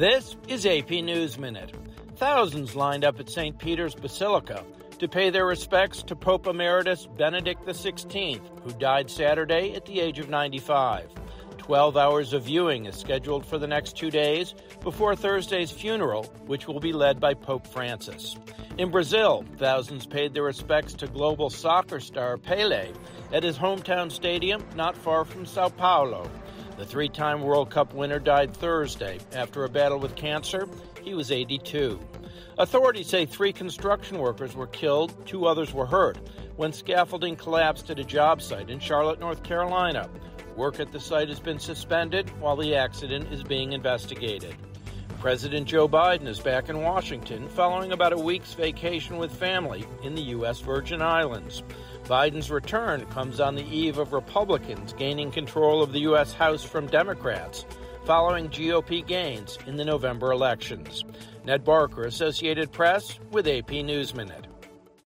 This is AP News Minute. Thousands lined up at St. Peter's Basilica to pay their respects to Pope Emeritus Benedict XVI, who died Saturday at the age of 95. 12 hours of viewing is scheduled for the next two days before Thursday's funeral, which will be led by Pope Francis. In Brazil, thousands paid their respects to global soccer star Pele at his hometown stadium not far from Sao Paulo. The three time World Cup winner died Thursday after a battle with cancer. He was 82. Authorities say three construction workers were killed, two others were hurt, when scaffolding collapsed at a job site in Charlotte, North Carolina. Work at the site has been suspended while the accident is being investigated. President Joe Biden is back in Washington following about a week's vacation with family in the U.S. Virgin Islands. Biden's return comes on the eve of Republicans gaining control of the U.S. House from Democrats following GOP gains in the November elections. Ned Barker, Associated Press, with AP News Minute.